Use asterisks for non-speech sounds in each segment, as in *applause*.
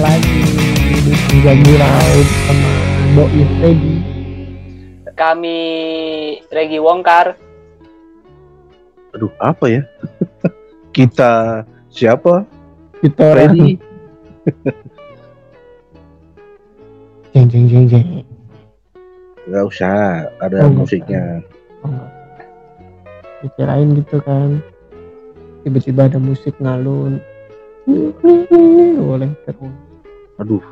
lagi di Penjagu Laut sama Doi Freddy. Kami Regi Wongkar. Aduh, apa ya? *laughs* Kita siapa? Kita Freddy. Jeng jeng jeng jeng. Gak usah, ada Oh, musiknya. Oh. Dikirain gitu kan. Tiba-tiba ada musik ngalun. Boleh terus. Aduh,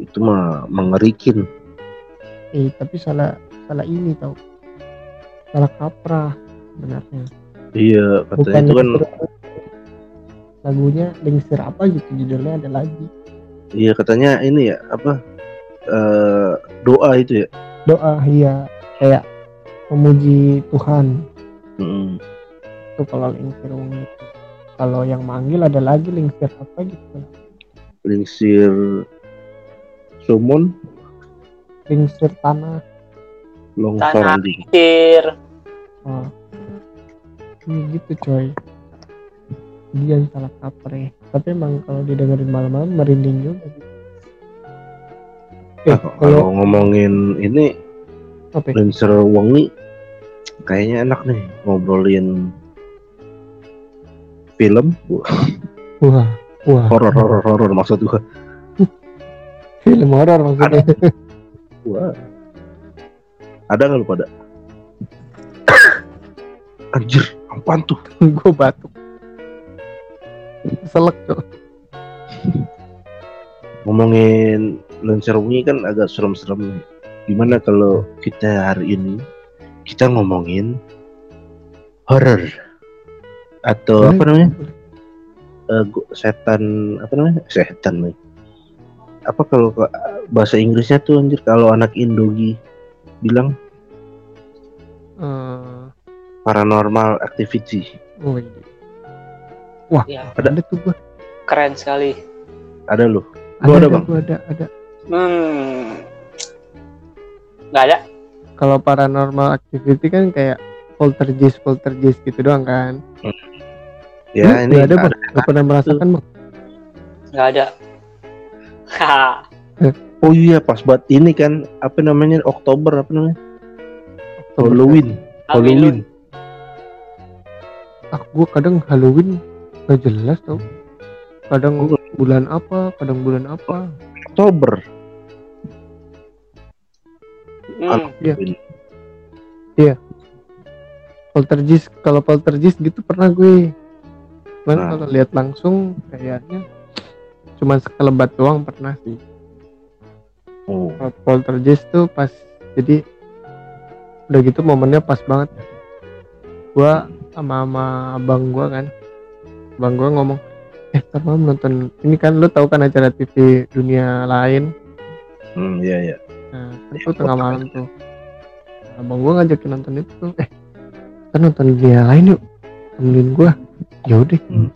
itu mah mengerikin. Eh, tapi salah salah ini tau. Salah kaprah sebenarnya. Iya, katanya Bukan itu kan, lagunya lingsir apa gitu judulnya ada lagi. iya katanya ini ya apa? eh doa itu ya. Doa iya kayak memuji Tuhan. Mm, itu kalau itu kalau yang manggil ada lagi lingsir apa gitu Lingsir sumon, lingsir tanah longsor Tanah. Tir. oh. Iya gitu coy dia salah kapre tapi emang kalau didengerin malam-malam merinding juga gitu. eh Ah, kalau kalau ngomongin ini apa ya? Lancer Wangi kayaknya enak nih ngobrolin film wah wah. Horor horor horor maksud gua. Film horor maksudnya. Wah. Ada nggak lu pada? *coughs* Anjir apaan tuh? *laughs* Gue batuk. Selek tuh ngomongin Lancer Wangi kan agak serem-serem nih. Gimana kalau kita hari ini kita ngomongin horor atau apa namanya gu- setan apa namanya? Setan nih apa kalau bahasa Inggrisnya tuh anjir kalau anak Indogi bilang? Eh, paranormal activity. Oh iya. wah Ya, ada, tuh gue keren sekali. ada loh ada, Gua ada, ada, Bang. gua ada ada. Hmm. Nggak ada. kalau paranormal activity kan kayak poltergeist poltergeist gitu doang kan ya Lu ini nggak ada ada, bang? Nggak pernah merasakan bang? Nggak ada. Haha. *laughs* oh iya pas buat ini kan apa namanya Oktober apa namanya? Halloween. Halloween. Ah gue kadang Halloween gak jelas tau. Kadang bulan apa kadang bulan apa. Oktober. Hmm. Iya. Halloween. poltergeist kalau poltergeist gitu pernah gue cuman Nah. kalau lihat langsung kayaknya cuman sekelebat doang pernah sih. Oh. Kalau poltergeist tuh pas jadi udah gitu momennya pas banget. Gua sama sama abang gua kan. Abang gua ngomong eh malam nonton ini kan lu tahu kan acara TV dunia lain? Hmm, iya iya. Nah itu tengah malam tuh. Abang gua ngajakin nonton itu eh kita nonton dunia lain yuk. Temenin gua ya udah. Hmm.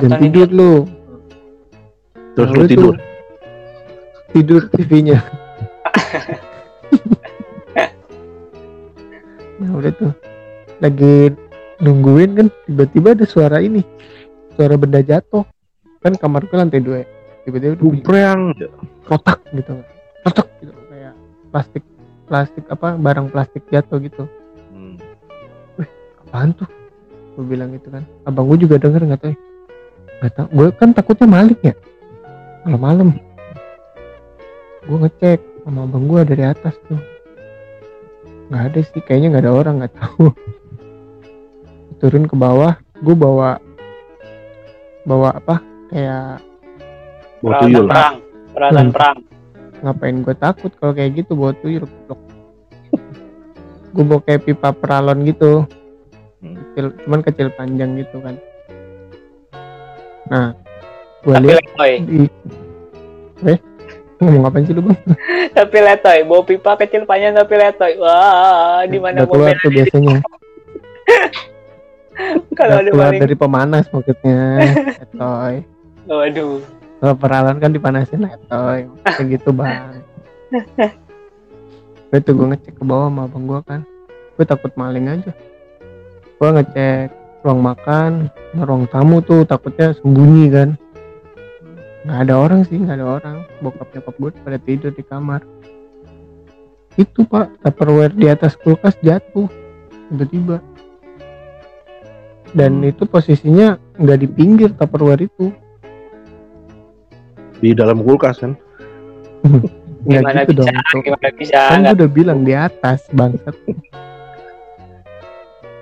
jam tidur lu. Terus Nah, lu tidur? Tidur TV-nya *laughs* nah udah tuh. Lagi nungguin kan tiba-tiba ada suara ini. Suara benda jatuh. Kan kamar gue lantai dua ya. tiba-tiba Dubrang kotak gitu kotak gitu. Kayak plastik plastik apa barang plastik jatuh gitu. Hmm. apaan tuh gue bilang gitu kan abang gue juga denger nggak tahu ya. nggak tahu gue kan takutnya maling ya malam-malam gue ngecek sama abang gue dari atas tuh nggak ada sih kayaknya nggak ada orang nggak tahu *laughs* turun ke bawah gue bawa bawa apa kayak Bawa Peralatan tuyul perang. Peralatan Hmm. perang. ngapain gue takut kalau kayak gitu bawa tuyul *laughs* gue bawa kayak pipa peralon gitu Hmm. kecil cuman kecil panjang gitu kan nah gue Tapi lihat letoy. di eh ngomong apa sih lu bang *laughs* Tapi letoy. Bawa pipa kecil panjang tapi letoy. Wah, di mana keluar tuh biasanya *laughs* kalau keluar dari pemanas maksudnya *laughs* etoy Waduh. kalau peralon kan dipanasin etoy kayak gitu bang tuh gue ngecek ke bawah sama abang gue kan gue takut maling aja gue ngecek ruang makan ruang tamu tuh takutnya sembunyi kan nggak ada orang sih nggak ada orang bokap nyokap gue pada tidur di kamar itu pak tupperware di atas kulkas jatuh tiba-tiba dan Hmm. itu posisinya nggak di pinggir tupperware itu Di dalam kulkas kan. *laughs* nggak Gimana gitu bisa? dong Cok. Gimana bisa? kan udah bilang di atas bangsat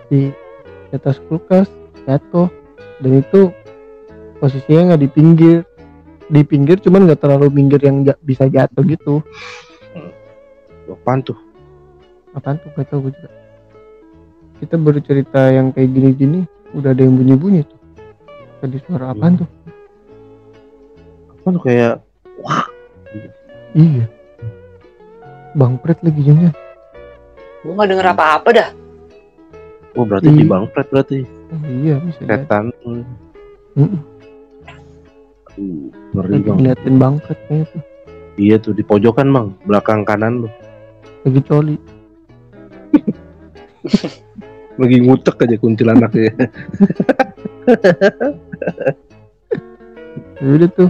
di *laughs* di atas kulkas jatuh. Dan itu posisinya nggak di pinggir. Di pinggir cuman nggak terlalu pinggir yang ja- bisa jatuh gitu. Apaan tuh? apaan tuh? Gak tau gue juga. Kita baru cerita yang kayak gini-gini udah ada yang bunyi-bunyi tuh. Tadi suara apaan tuh? Apaan tuh kayak iya. Bang Pret lagi jamnya Gue nggak denger apa-apa dah. Oh berarti Iya. di bangpret berarti iya bisa setan. Mm-mm. Uh, ngeri bang. ngeliatin bang Pret kayaknya tuh Iya tuh di pojokan bang, belakang kanan lu. lagi coli Lagi ngutek aja kuntilanaknya. Ya udah tuh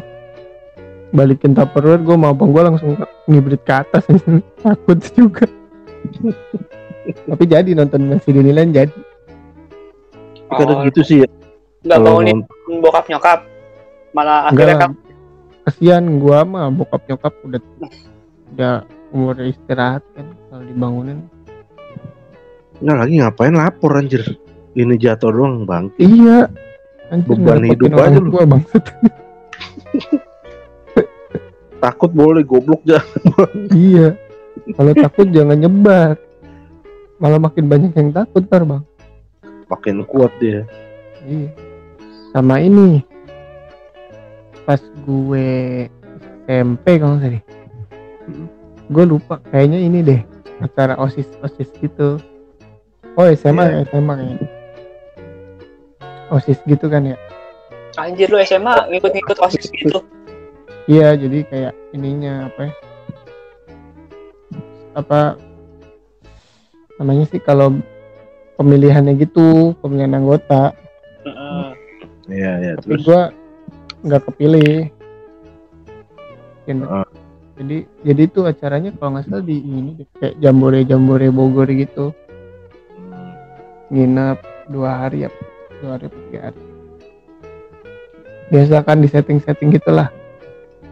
balikin tupperware gue sama abang gue langsung ngibrit ke atas *laughs* takut juga tapi jadi nonton masih Disneyland jadi Kadang Oh, gitu sih ya. bangunin nonton- bokap nyokap. Malah enggak akhirnya kan kasihan gue mah bokap nyokap udah udah umur istirahat kan kalau dibangunin Nggak lagi ngapain lapor anjir. Ini jatuh doang bang. iya anjir Beban hidup aja lu. bangsat *laughs* Takut boleh goblok ya. iya kalau takut jangan nyebar malah makin banyak yang takut ntar bang Makin kuat dia. Iya. Sama ini. Pas gue SMP kalau salah deh. Gue lupa kayaknya ini deh acara osis osis gitu. Oh SMA Iya. ya SMA kayaknya. Osis gitu kan ya. anjir lu SMA ngikut-ngikut osis gitu. Iya jadi kayak ininya apa ya? Apa namanya sih kalau pemilihannya gitu pemilihan anggota Heeh. Iya iya tapi terus. gua nggak kepilih Ah. jadi jadi itu acaranya kalau nggak salah di ini kayak jambore jambore Bogor gitu nginep dua hari ya dua hari tiga hari biasa kan di setting setting gitulah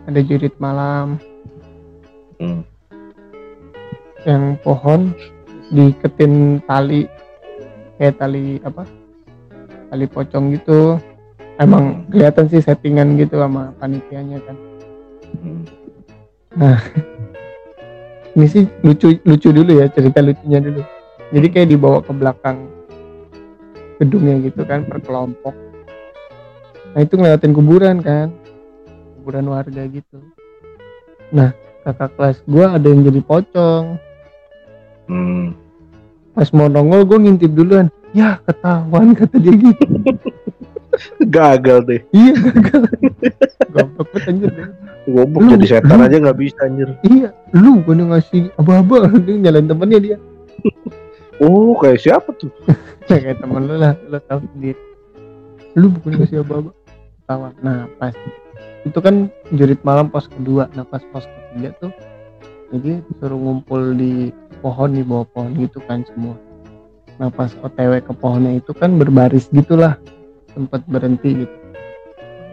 ada jurit malam Hmm. yang pohon diiketin tali kayak tali apa tali pocong gitu. Emang kelihatan sih settingan gitu sama panitianya kan. Hmm. *laughs* ini sih lucu lucu dulu ya cerita lucunya dulu. Jadi kayak dibawa ke belakang gedungnya gitu kan per kelompok. Nah itu ngelewatin kuburan kan kuburan warga gitu. Nah kakak kelas gua ada yang jadi pocong Hmm. pas mau nongol gue ngintip duluan ya ketahuan kata dia gitu *laughs* Gagal deh. iya gagal goblok banget anjir. Goblok Lu- jadi setan lu- aja nggak bisa anjir. iya lu gue ngasih aba-aba dia nyalain temennya dia Oh kayak siapa tuh? *laughs* kayak temen lu lah lu tahu sendiri lu bukan ngasih aba-aba ketawa nah pas itu kan jurit malam pos kedua nah pas pos ketiga tuh jadi suruh ngumpul di pohon di bawah pohon gitu kan semua. Nah pas otw ke pohonnya itu kan berbaris gitulah sempat berhenti gitu.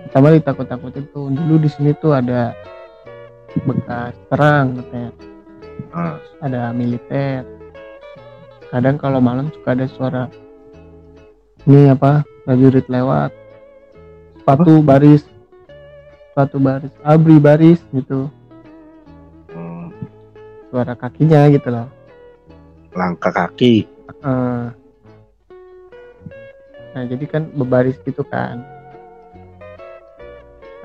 Pertama ditakut-takutin tuh dulu di sini tuh ada bekas perang katanya. Ada militer. Kadang kalau malam suka ada suara ini apa prajurit lewat sepatu baris sepatu baris abri baris gitu. Hmm. suara kakinya gitu loh Langkah kaki. Eh, nah jadi kan berbaris gitu kan.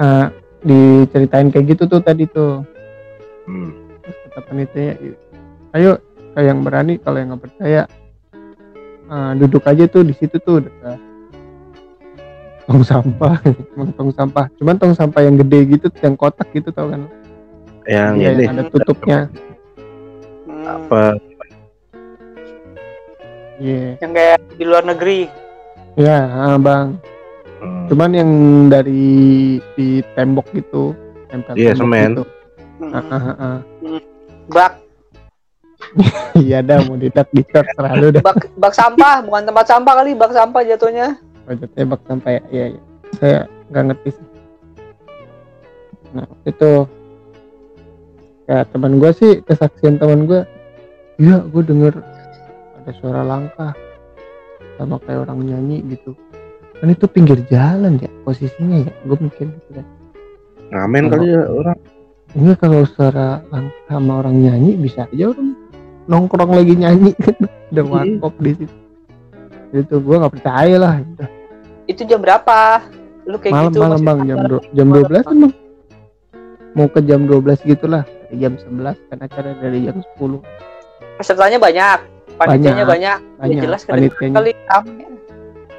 Eh, diceritain kayak gitu tuh tadi tuh. Hmm. Terus kata panitia ayo kayak yang berani kalau yang nggak percaya eh, duduk aja tuh di situ tuh dekat tong sampah *laughs* tong sampah. Cuman tong sampah yang gede gitu yang kotak gitu tau kan? Yang yang ada tutupnya. Apa? Iya Yang kayak di luar negeri. ya ah, bang Hmm. cuman yang dari di tembok gitu tempel Iya, tembok semen. gitu. Hmm. Ah, ah, ah, ah. Bak, *laughs* iya dah mau didak dikat selalu dah bak, bak sampah, bukan tempat sampah kali, bak sampah jatuhnya. Wajah tembak sampai iya, iya. saya nggak ngerti sih nah itu ya teman gue sih kesaksian teman gue iya gue denger ada suara langkah. Sama kayak orang nyanyi gitu. Kan itu pinggir jalan ya posisinya ya. Gue mikir gitu kan Ngamen kali ya orang. Enggak kalau suara langkah sama orang nyanyi bisa aja orang nongkrong lagi nyanyi. Kan *laughs* ada Iya. warkop di situ. Itu gue nggak percaya lah. Udah Itu jam berapa? Lu kayak malam gitu malam masih bang. Jam jam Malam, 12 kan bang. Mau ke jam 12 gitulah. Dari jam 11 kan acara dari jam 10 Pesertanya banyak, panitianya banyak. Ya banyak jelas kan panitianya kali rame.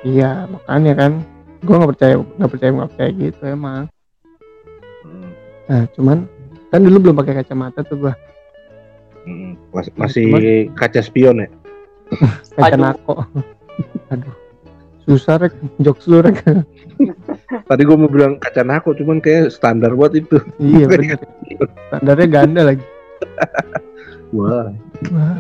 iya makanya kan gue nggak percaya nggak percaya nggak percaya gitu emang Hmm. nah cuman kan dulu belum pakai kacamata tuh gua Hmm. Mas- masih kaca spion ya. *laughs* kaca nako *laughs* aduh susah rek jokes lu rek *laughs* Tadi gua mau bilang kaca nako, cuman kayak standar buat itu. iya bener standarnya ganda lagi Wah. Wah.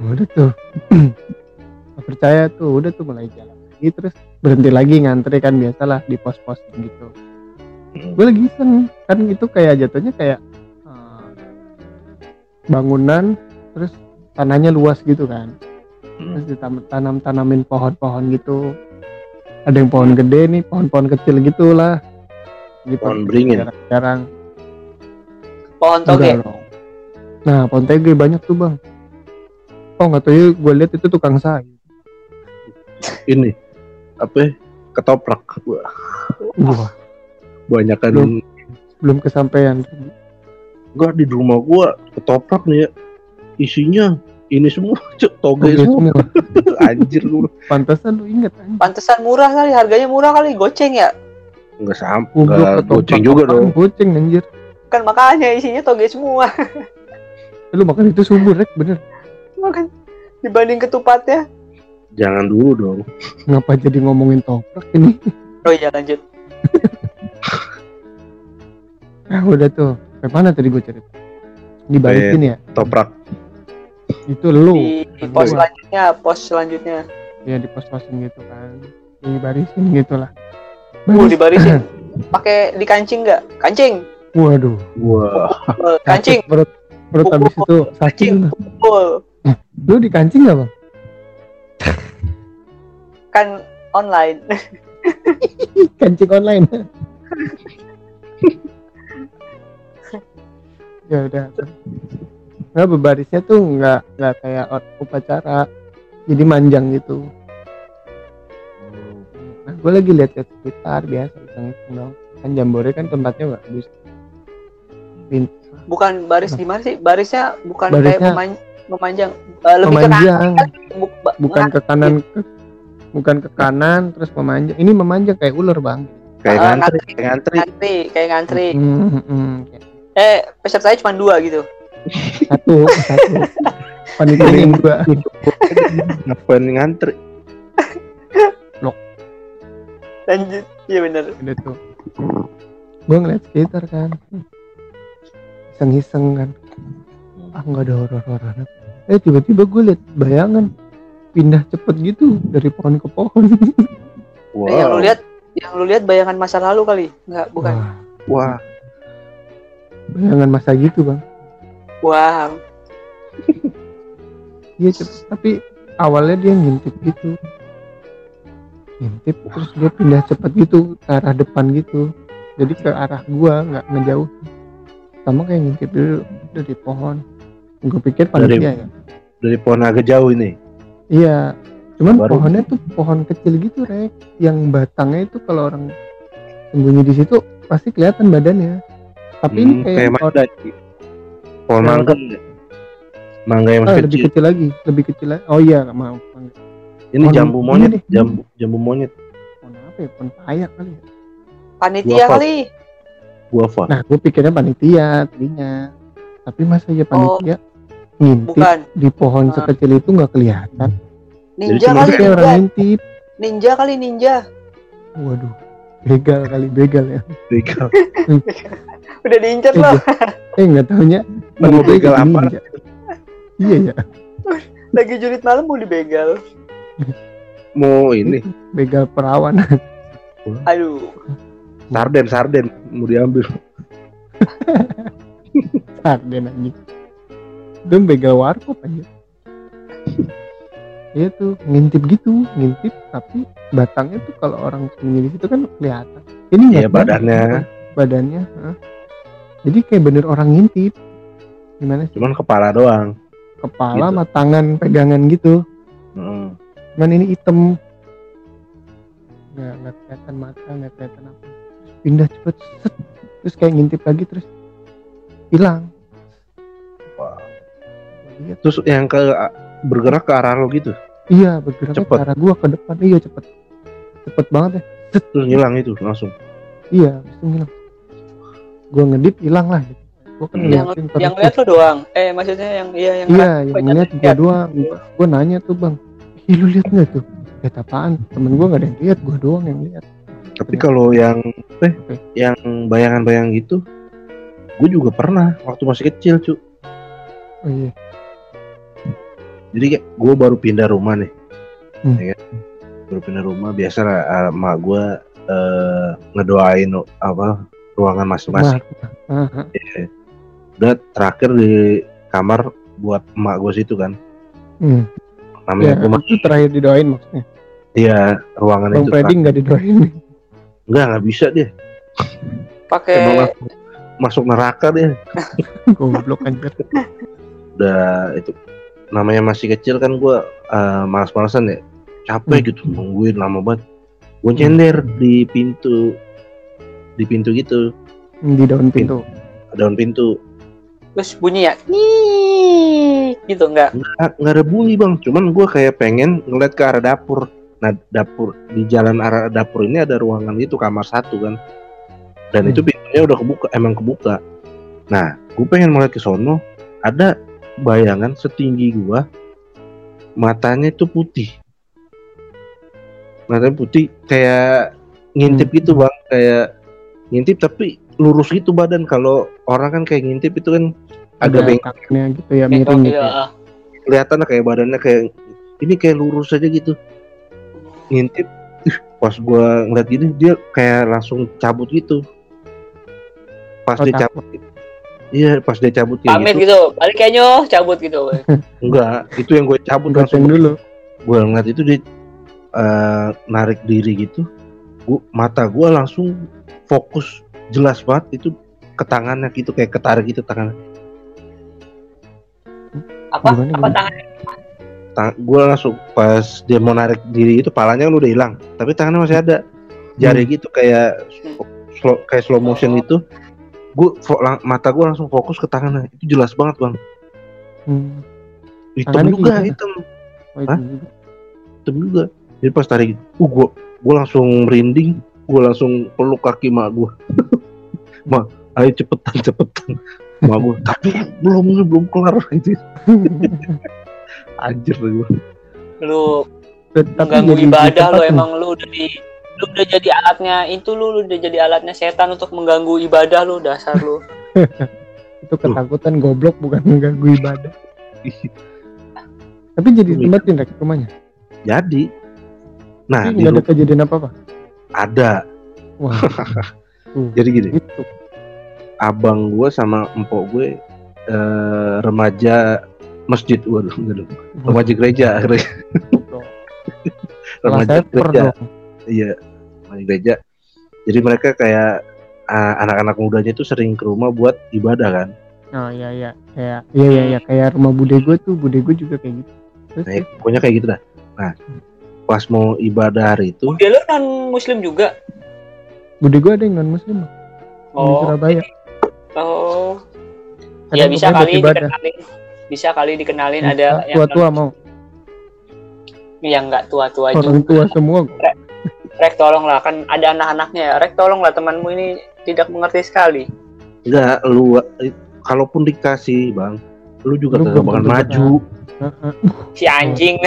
Udah tuh. *clears throat* Percaya tuh udah tuh mulai jalan lagi terus berhenti lagi ngantri kan biasalah di pos-pos gitu. Gue lagi iseng kan itu kayak jatuhnya kayak eh, bangunan terus tanahnya luas gitu kan. Terus ditanam tanam tanamin pohon-pohon gitu. Ada yang pohon gede nih pohon-pohon kecil gitulah. Gitu. Pohon beringin. jarang Pohon toge. nah pohon tege banyak tuh bang oh nggak tahu ya gue lihat itu tukang sayur Ini apa? ya? Ketoprak. Wah, wah banyak kan. Belum. belum kesampaian Gua di rumah gua ketoprak nih ya. Isinya ini semua *laughs* cuk toge semua. semua *laughs* Anjir gua. pantesan lu inget anjing Pantesan murah kali, harganya murah kali, goceng ya. Enggak sampai. Goceng juga dong. goceng anjir Kan makanya isinya toge semua. lu makan itu subur rek bener Makan dibanding ketupatnya. Jangan dulu dong. ngapa jadi ngomongin toprak ini Oh iya lanjut. nah udah tuh sampai mana tadi gue cerita dibalikin ya Toprak. itu lu Di, di pos selanjutnya, pos selanjutnya. ya di pos-posin gitu kan dibarisin gitulah Uh, dibarisin. *laughs* Pakai dikancing nggak? Kancing. waduh Wah. Eh, Kancing. perut perut habis itu sakit. Pukul. Lu dikancing gak bang? Kan online. *laughs* kancing online. *laughs* Ya udah. Nggak berbarisnya tuh nggak nggak kayak upacara. Jadi manjang gitu. Nah gue lagi lihat lihat sekitar biasa iseng iseng dong kan jambore kan tempatnya bagus Pin- Bukan baris gimana sih? Barisnya bukan Barisnya- kayak memanjang. Eh, lebih ke kanan. memanjang ba- bukan ke kanan ke- bukan ke kanan terus memanjang ini memanjang kayak ular bang Kayak Ah, ngantri, kayak ngantri. ngantri, kayak ngantri. Hmm, hmm, hmm. Eh, pesertanya cuma dua gitu. satu satu panitianya yang dua Ngapain ngantri? Lanjut. Iya bener. udah tuh gue ngeliat sekitar kan iseng-iseng kan ah nggak ada horor-horor eh tiba-tiba gue liat bayangan pindah cepet gitu dari pohon ke pohon Wow. Eh, yang lu lihat, yang lu lihat bayangan masa lalu kali? Enggak, bukan. Wah, Wah. bayangan masa gitu bang Wow. iya cepet tapi awalnya dia ngintip gitu ngintip terus dia pindah cepet gitu ke arah depan gitu jadi ke arah gua nggak ngejauh sama kayak ngintip dulu dari pohon gue pikir panitia ya Dari pohon agak jauh ini. Iya, cuman Baru- pohonnya tuh pohon kecil gitu, Rek. Yang batangnya itu kalau orang sembunyi di situ pasti kelihatan badannya. Tapi ini Hmm, kayak, kayak pohon- mangga. Pohon Kayak mangga. Mangga yang ah, masih lebih kecil. kecil lagi, lebih kecil lagi. Oh iya, mau pohon, Ini pohon- jambu ini monyet, nih. jambu jambu monyet. pohon apa ya? Pohon payak kali. ya. Panitia Guava. kali. Guava. Nah, gue pikirnya panitia tadinya. Tapi masa ya panitia ngintip Bukan. di pohon Ah. sekecil itu nggak kelihatan. Ninja cuma kali, Jadi kayak orang ninja. ngintip. Ninja kali ninja. waduh begal kali begal ya begal *laughs* Udah diincar Eh, loh. eh nggak taunya mau begal apa ninja. iya ya Lagi jurit malam mau dibegal. mau ini begal perawan Aduh. sarden sarden mau diambil *laughs* sarden anjing itu begal warkop aja *laughs* Iya tuh ngintip gitu, ngintip tapi batangnya tuh kalau orang sembunyi di situ kan kelihatan. Ini kelihatan, badannya. badannya. hah. Jadi kayak bener orang ngintip. Gimana sih? cuman kepala doang Kepala Gitu. sama tangan pegangan gitu. Heeh. Cuman ini hitam. Nggak, nggak kelihatan mata, nggak kelihatan apa. Pindah cepet, set. terus kayak ngintip lagi terus hilang. Wah. Lihat terus yang ke bergerak ke arah lo gitu? Iya bergerak ke Cepet. arah gua ke depan. Iya cepet. Cepet banget ya. Terus ngilang itu langsung? Iya habis itu ngilang. Gua ngedip hilang lah. Gitu. gua kan Hmm. Yang yang lihat lo doang. Eh maksudnya yang iya yang iya yang ngeliat gua doang. gua, gua nanya tuh bang ih lu lihat nggak tuh? Lihat apaan? Temen gua nggak ada yang lihat gua doang yang lihat tapi kalau yang eh Oke. yang bayangan-bayang gitu gue juga pernah waktu masih kecil cu oh iya. Jadi kayak gue baru pindah rumah nih. Hmm. ya kan? baru pindah rumah biasa lah eh, emak gue eh, ngedoain apa ruangan masing-masing. Nah, ah, ah. udah terakhir di kamar buat emak gue situ kan. Hmm. namanya ya, rumah. itu terakhir didoain maksudnya? Iya ruangan bang itu Freddy terakhir. nggak didoain? Enggak nggak bisa dia. Pakai masuk neraka dia. *laughs* Goblok anjir udah itu namanya masih kecil kan gue malas-malasan ya. Capek Hmm. gitu nungguin lama banget. Gue nyender di pintu di pintu gitu. Di daun pintu. Daun pintu. Terus bunyi ya. Nih gitu enggak? nggak nggak ada bunyi bang. Cuman gue kayak pengen ngeliat ke arah dapur. Nah dapur di jalan arah dapur ini ada ruangan itu kamar satu kan. Dan Hmm. itu pintunya udah kebuka emang kebuka. Nah gue pengen melihat ke sono. Ada bayangan setinggi gua matanya itu putih. Matanya putih kayak ngintip Hmm. gitu bang. Kayak ngintip tapi lurus gitu badan. Kalau orang kan kayak ngintip itu kan agak ada bengkok kakinya gitu ya miring gitu ya. Iya. kelihatan lah kayak badannya kayak ini kayak lurus aja gitu. Ngintip pas gua ngeliat gini dia kayak langsung cabut gitu. Pas Oh, dia cabut iya pas dia cabut kayak Pamit gitu gitu. Balik kayaknya cabut gitu. *laughs* enggak itu yang gue cabut langsung dulu gue ngeliat itu dia eh, narik diri gitu gua, mata gua langsung fokus jelas banget itu ke tangannya gitu kayak ketarik gitu tangannya Apa? Gimana, apa gimana? tangan? Tang gue langsung pas dia mau narik diri itu palanya kan udah hilang tapi tangannya masih ada jari gitu kayak slow, kayak slow motion Oh. itu gue mata gue langsung fokus ke tangannya itu jelas banget bang. Hmm. hitam Tangannya juga gimana? hitam. Oh, itu Hah? juga. hitam juga. Jadi pas tarik uh gue gue langsung merinding. Gue langsung peluk kaki mak gue *laughs* mak ayo cepetan cepetan. Mak gue tapi belum belum kelar. Gitu *laughs* anjir *laughs* gue Lu di ibadah lo emang lu udah di lu udah jadi alatnya itu lu, lu udah jadi alatnya setan untuk mengganggu ibadah lu dasar lu. *laughs* itu ketakutan goblok bukan mengganggu ibadah. Tapi jadi Iya. tempatin rek rumahnya? Jadi. Nah Tapi di nggak ada kejadian apa apa ada. Wah. *laughs* Tuh jadi gini. itu abang gue sama empok gue eh, remaja masjid. Waduh enggak dong. remaja gereja *laughs* remaja gereja. dong iya remaja gereja jadi mereka kayak ah, anak-anak mudanya tuh sering ke rumah buat ibadah kan oh iya iya kayak iya iya iya kayak rumah bude gue tuh bude gue juga kayak gitu terus nah, pokoknya kayak gitu dah nah pas mau ibadah hari itu Dia lu non muslim juga. bude gue ada yang non muslim di Oh. Surabaya Oh. Ada Ya yang bisa kali ibadah. dikenalin. Bisa kali dikenalin Bisa. ada yang tua-tua mau yang enggak tua-tua orang juga. tua semua Rek tolong lah kan ada anak-anaknya. Ya. Rek tolong lah temanmu ini tidak mengerti sekali. enggak lu kalaupun dikasih bang lu juga Lu bakal maju. Si anjing.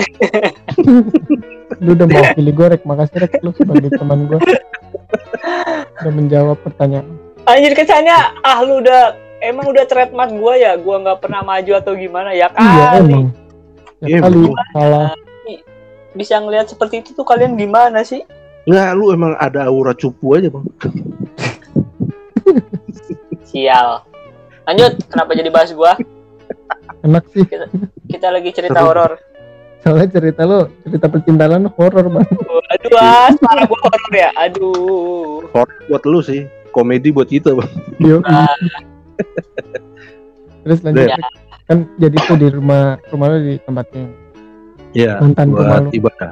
*laughs* lu udah mau pilih gue rek. Makasih rek. Lu sebagai teman gue udah menjawab pertanyaan. Anjir kesannya ah lu udah emang udah trademark gua ya, gua nggak pernah maju atau gimana ya iya kali. emang. Ya Iya, kali. salah. Bisa ngelihat seperti itu tuh kalian gimana sih? Nggak, lu emang ada aura cupu aja bang. Sial. Lanjut, kenapa jadi bahas gua? enak sih Kita lagi cerita horor. soalnya cerita lo cerita percintaan lo horor bang Aduh, ah, suara gua horor ya. Aduh. Horor buat lu sih, komedi buat kita bang. Yo, Ah. terus lanjut Ya. Kan jadi tuh di rumah rumah lo di tempatnya Iya, Mantan rumah buat lu. ibadah,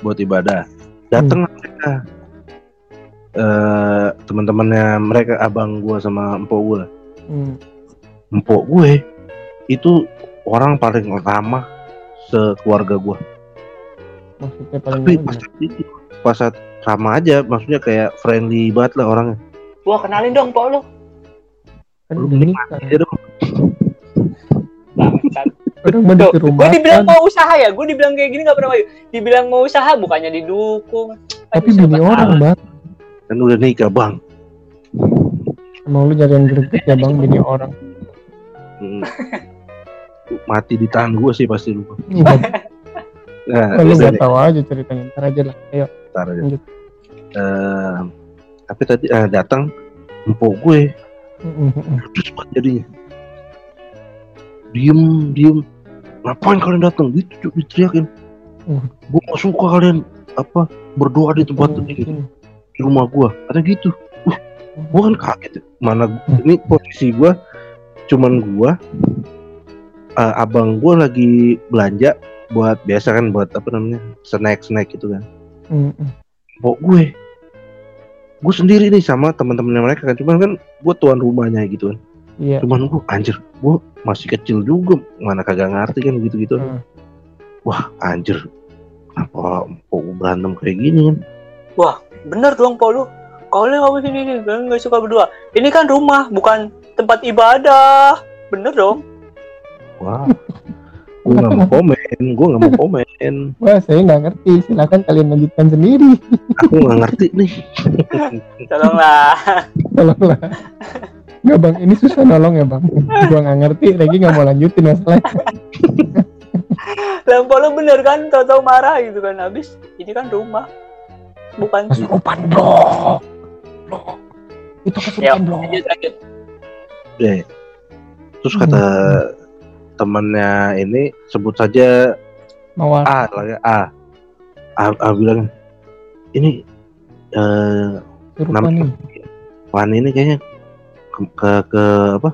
buat ibadah. Datang mereka, eh teman-temannya mereka, abang gua sama empok gua. hmm. Empok gue itu orang paling ramah sekeluarga gua. maksudnya paling Tapi pas saat itu, pas saat ramah aja, maksudnya kayak friendly banget lah orangnya. Wah, kenalin dong, Pak lu. kan Lu udah nikah dong. Orang mau Tuh, disuruh gue dibilang makan mau usaha ya, gue dibilang kayak gini gak pernah mau. Dibilang mau usaha, bukannya didukung. tapi bini orang bang Kan udah nikah bang. emang lu nyari yang greget ya bang *laughs* bini orang Hmm. Mati di tangan gue sih pasti lu. Enggak, *laughs* Nah, lu dari- tahu aja ceritanya ntar aja lah ayo Ntar aja. Lanjut. Eh, tapi tadi eh, datang empok gue Mm, terus banget jadinya diem diem ngapain kalian datang? Gitu Cuk, diteriakin Uh. gue gak suka kalian apa berdoa di tempat Hmm, ini. hmm. di rumah gue ada gitu. Uh, gue kan kaget ya. mana ini posisi gue cuman gue eh, abang gue lagi belanja buat biasa kan buat apa namanya snack snack gitu kan. Mm, mm. Pok gue. Gue sendiri nih sama teman-temannya mereka kan. Cuman kan gue tuan rumahnya gitu kan iya cuman gue anjir gue masih kecil juga mana kagak ngerti kan gitu gitu Hmm. wah anjir kenapa pok gue berantem kayak gini kan Bener dong, lu. Kalian ngomong sini nih, kalian gak suka berdua. Ini kan rumah, bukan tempat ibadah. Bener dong. wah gue nggak mau komen gue nggak mau komen wah saya nggak ngerti silakan kalian lanjutkan sendiri aku nggak ngerti nih Tolonglah. tolonglah nggak bang ini susah nolong ya bang. Gua nggak ngerti lagi nggak mau lanjutin masalah. *laughs* Lah, Pak lu bener kan, tau-tau marah gitu kan. Habis, ini kan rumah. Bukan. kesurupan bro bro itu Ya, kesurupan bro lanjut, lanjut. deh terus kata temannya ini sebut saja mawar. A lah ya A. A, A bilang ini eh kesurupan nih. Fan ini kayaknya ke, ke, ke apa?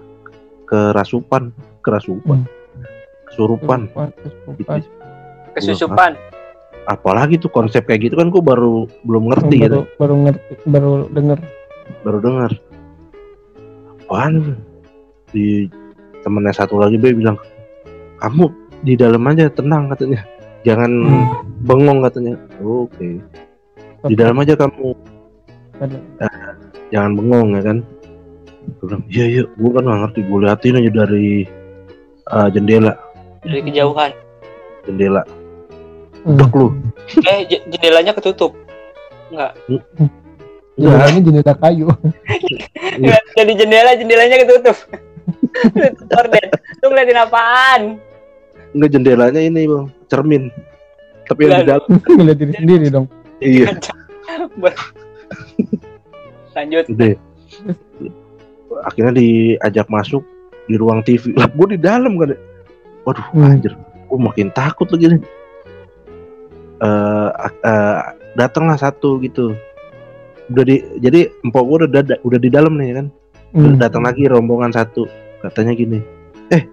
Kerasupan kerasupan kesurupan. Kesurupan kesurupan. Kesusupan. apalagi tuh konsep kayak gitu kan gue baru belum ngerti baru, gitu. baru ngerti baru denger. Baru dengar apaan di temennya satu lagi be bilang kamu di dalam aja tenang katanya. Jangan Hmm. bengong katanya. Oke. Di dalam aja kamu. Ada- jangan bengong ya kan gue bilang iya iya gue kan nggak ngerti gue liatin aja dari uh, jendela Dari kejauhan. jendela Hmm. dek lu Eh, jendelanya ketutup. Enggak. jendelanya jendela kayu *laughs* Enggak, jadi jendela, jendelanya ketutup. Tutup Orden. Lu ngeliatin apaan? Enggak jendelanya ini bang cermin tapi yang di dalam *laughs* ngeliat diri sendiri dong iya Lanjut. Akhirnya diajak masuk di ruang TV lah gue di dalam kan waduh Hmm. anjir. Gue makin takut lagi nih eh eh, datanglah satu gitu. Udah di jadi empok gue udah udah di dalam nih kan. Hmm. datang lagi rombongan satu. Katanya gini eh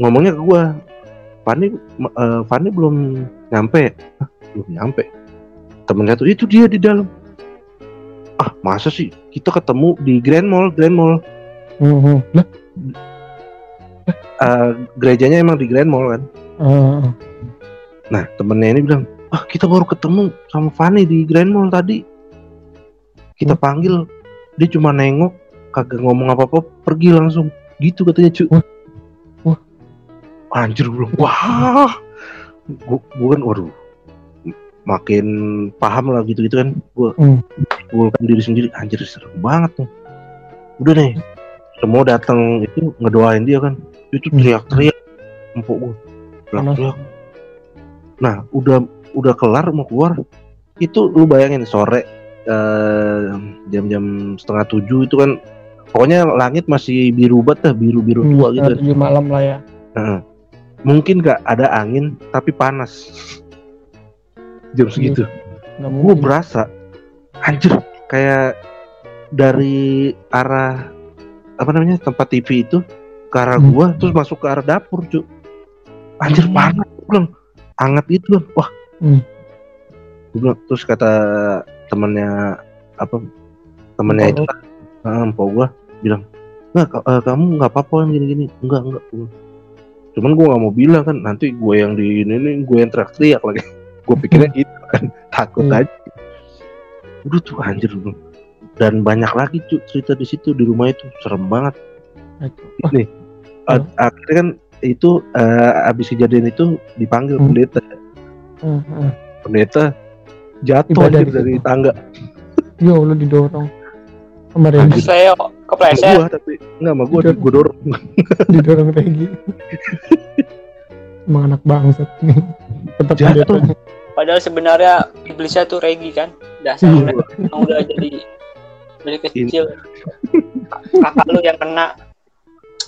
ngomongnya ke gua. Fani eh, Fani belum nyampe. Hah, belum nyampe? Temen satu itu dia di dalam. Ah masa sih kita ketemu di Grand Mall Grand Mall. Lah, Eh, gerejanya emang di Grand Mall kan? Ah, nah temennya ini bilang ah kita baru ketemu sama Fani di Grand Mall tadi. Kita panggil dia cuma nengok kagak ngomong apa-apa pergi langsung. Gitu katanya cu. Wah. Wah. anjir gue bilang wah. Gua, gua kan waduh makin paham lah gitu gitu kan gue Hmm. Kan diri sendiri. Anjir serem banget tuh. Udah nih semua datang itu ngedoain dia kan. Itu Hmm. teriak-teriak. Empuk gue teriak-teriak nah udah udah kelar mau keluar. Itu lu bayangin sore eh, jam-jam setengah tujuh itu kan pokoknya langit masih biru banget dah biru biru Hmm, tua gitu. tujuh malam lah ya. Heeh. mungkin gak ada angin tapi panas. Jam segitu. Nggak gue berasa anjir kayak dari arah apa namanya tempat TV itu ke arah Hmm. gua terus masuk ke arah dapur cu anjir Hmm. panas gue bilang hangat gitu kan wah Hmm. Gua bilang, terus kata temannya apa temannya itu Empok kan ah, empok gua bilang nggak eh, kamu nggak apa-apa kan gini-gini enggak enggak Gua bilang. cuman gua nggak mau bilang kan nanti gue yang di ini nih gue yang teriak-teriak lagi *laughs* gue pikirnya gitu kan takut Iya. aja udah tuh anjir gua. dan banyak lagi cuy cerita di situ di rumah itu serem banget Wah, nih a- akhirnya kan itu eh, abis kejadian itu dipanggil Hmm. pendeta hmm, hmm. pendeta jatuh Ibadah dari tangga ya Allah didorong sama Regi Sleo, Sama kepleset. gua tapi enggak sama gua Jatuh. gue dorong *laughs* didorong Regi emang anak bangsat nih tetap Jatuh. Padahal sebenarnya iblisnya tuh Regi kan. Dasar Iya. udah, yang udah jadi dari kecil. Kakak lu yang kena.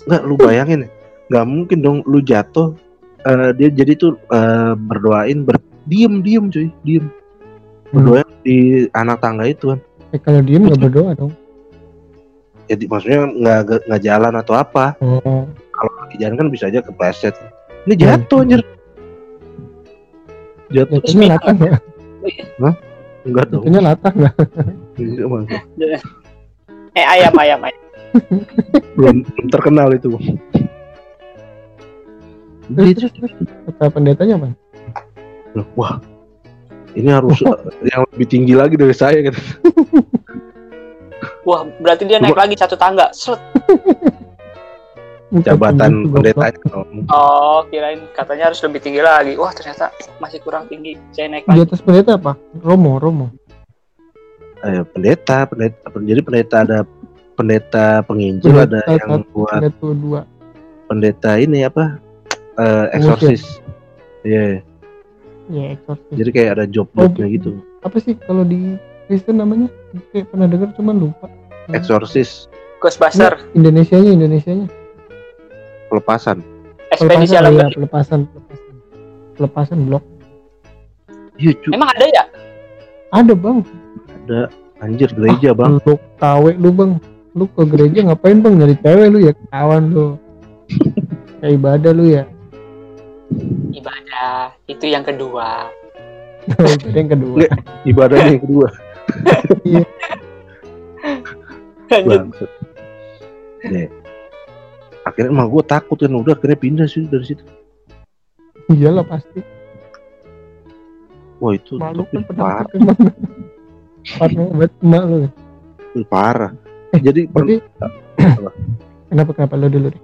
Enggak lu bayangin ya. Nggak mungkin dong lu jatuh eh, dia jadi tuh eh, berdoain ber diem diem cuy diem. Berdoa di anak tangga itu kan. Eh, kalau diem nggak berdoa dong. Jadi maksudnya nggak nggak- nggak jalan atau apa. Oh. Kalau lagi jalan kan bisa aja kepleset. Ini jatuh anjir. Jatuh. jatuhnya latah nggak enggak dong jatuhnya latah nggak Enggak, Bang. *laughs* Eh ayam ayam ayam. belum belum terkenal itu terus terus terus kata pendetanya apa Loh, wah ini harus *laughs* yang lebih tinggi lagi dari saya gitu *laughs* Wah berarti dia naik lagi satu tangga. Seret. Jabatan begitu, pendetanya dong. Oh kirain katanya harus lebih tinggi lagi. Wah ternyata masih kurang tinggi. Saya naik goblok. di lagi. atas pendeta apa Romo Romo eh, pendeta, pendeta, jadi pendeta ada pendeta penginjil, ada Pendeta yang satu, buat pendeta dua pendeta ini apa, eh, eksorsis. Iya, ya eksorsis jadi kayak ada job-jobnya gitu, apa sih kalau di Kristen namanya kayak pernah dengar cuman lupa eksorsis Ghostbuster. Indonesia nya Indonesia nya pelepasan. Ekspedisi pelepasan alam ya, pelepasan pelepasan pelepasan blok Iya cu, Emang ada ya? ada bang ada anjir gereja Ah, bang. lu tawe lu bang lu ke gereja ngapain bang nyari cewek lu ya kawan lu kayak *laughs* ibadah lu ya Ibadah. Itu yang kedua. *laughs* Ibadah yang kedua Nggak. Ibadahnya yang kedua. Bangsat. Nih. Akhirnya emang gue takut kan udah akhirnya pindah sih dari situ. iyalah pasti Wah itu malu kan parah, parah banget emak lu parah. Jadi per- tapi kenapa kenapa lu dulu deh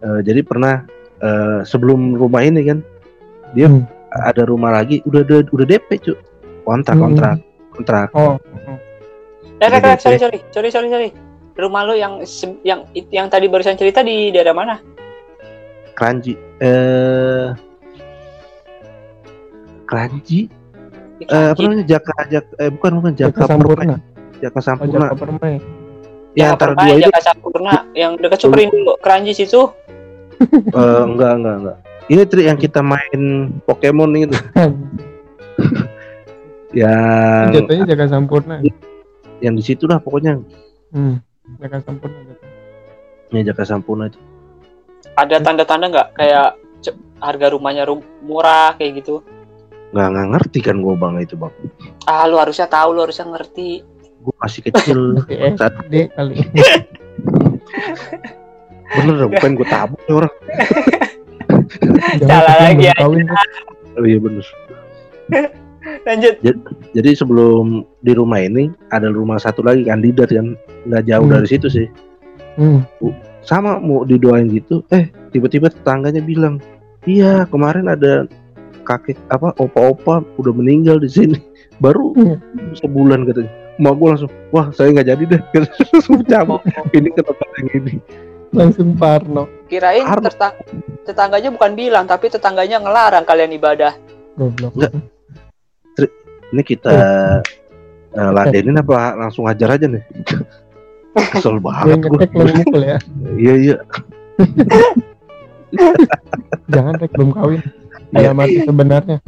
eh, jadi pernah eh, sebelum rumah ini kan dia Hmm. ada rumah lagi udah udah, udah DP cu kontrak Hmm. kontrak kontrak oh Eh, Rek, DP. sorry, sorry, sorry, sorry, sorry. Rumah lu yang yang yang tadi barusan cerita di daerah mana? keranji eh keranji? Di eh, apa Kranji. namanya? Jaka jak eh bukan bukan jaka Jaka Sampurna. Jaka oh, sampurna. Jaka Permai ya. Jaka antara Permai, dua itu Jaka Sampurna, yang dekat Superindo, Keranji situ. eh, enggak enggak enggak. Ini trik yang kita main Pokemon itu *laughs* yang jatuhnya Jaka Sampurna. Yang di situ lah pokoknya. Hmm. Jaka Sampurna jatuh. ya jaka sampurna itu. Ada tanda-tanda nggak? Kayak harga rumahnya rum- murah kayak gitu? nggak nggak ngerti kan gua bang itu bang. Ah, lu harusnya tahu, lu harusnya ngerti. gua masih kecil. *laughs* Saat SD kali. *laughs* Bener dah, bukan gua tabuk nih orang. Salah lagi ya. oh iya bener Lanjut. jadi sebelum di rumah ini ada rumah satu lagi kandidat kan nggak jauh Hmm. dari situ sih hmm. sama mau didoain gitu eh tiba-tiba tetangganya bilang iya kemarin ada kakek apa opa-opa udah meninggal di sini *laughs* baru Iya. sebulan katanya mak gue langsung wah saya nggak jadi deh *laughs* langsung cabut ini ke tempat yang ini langsung Parno Kirain tetang- tetangganya bukan bilang, tapi tetangganya ngelarang kalian ibadah. goblok Enggak. Ini kita eh, ladenin apa langsung ajar aja nih? *laughs* Kesel banget gue mukul ya. *laughs* Iya iya. *laughs* Jangan rek belum kawin. Iya. kayak mati sebenarnya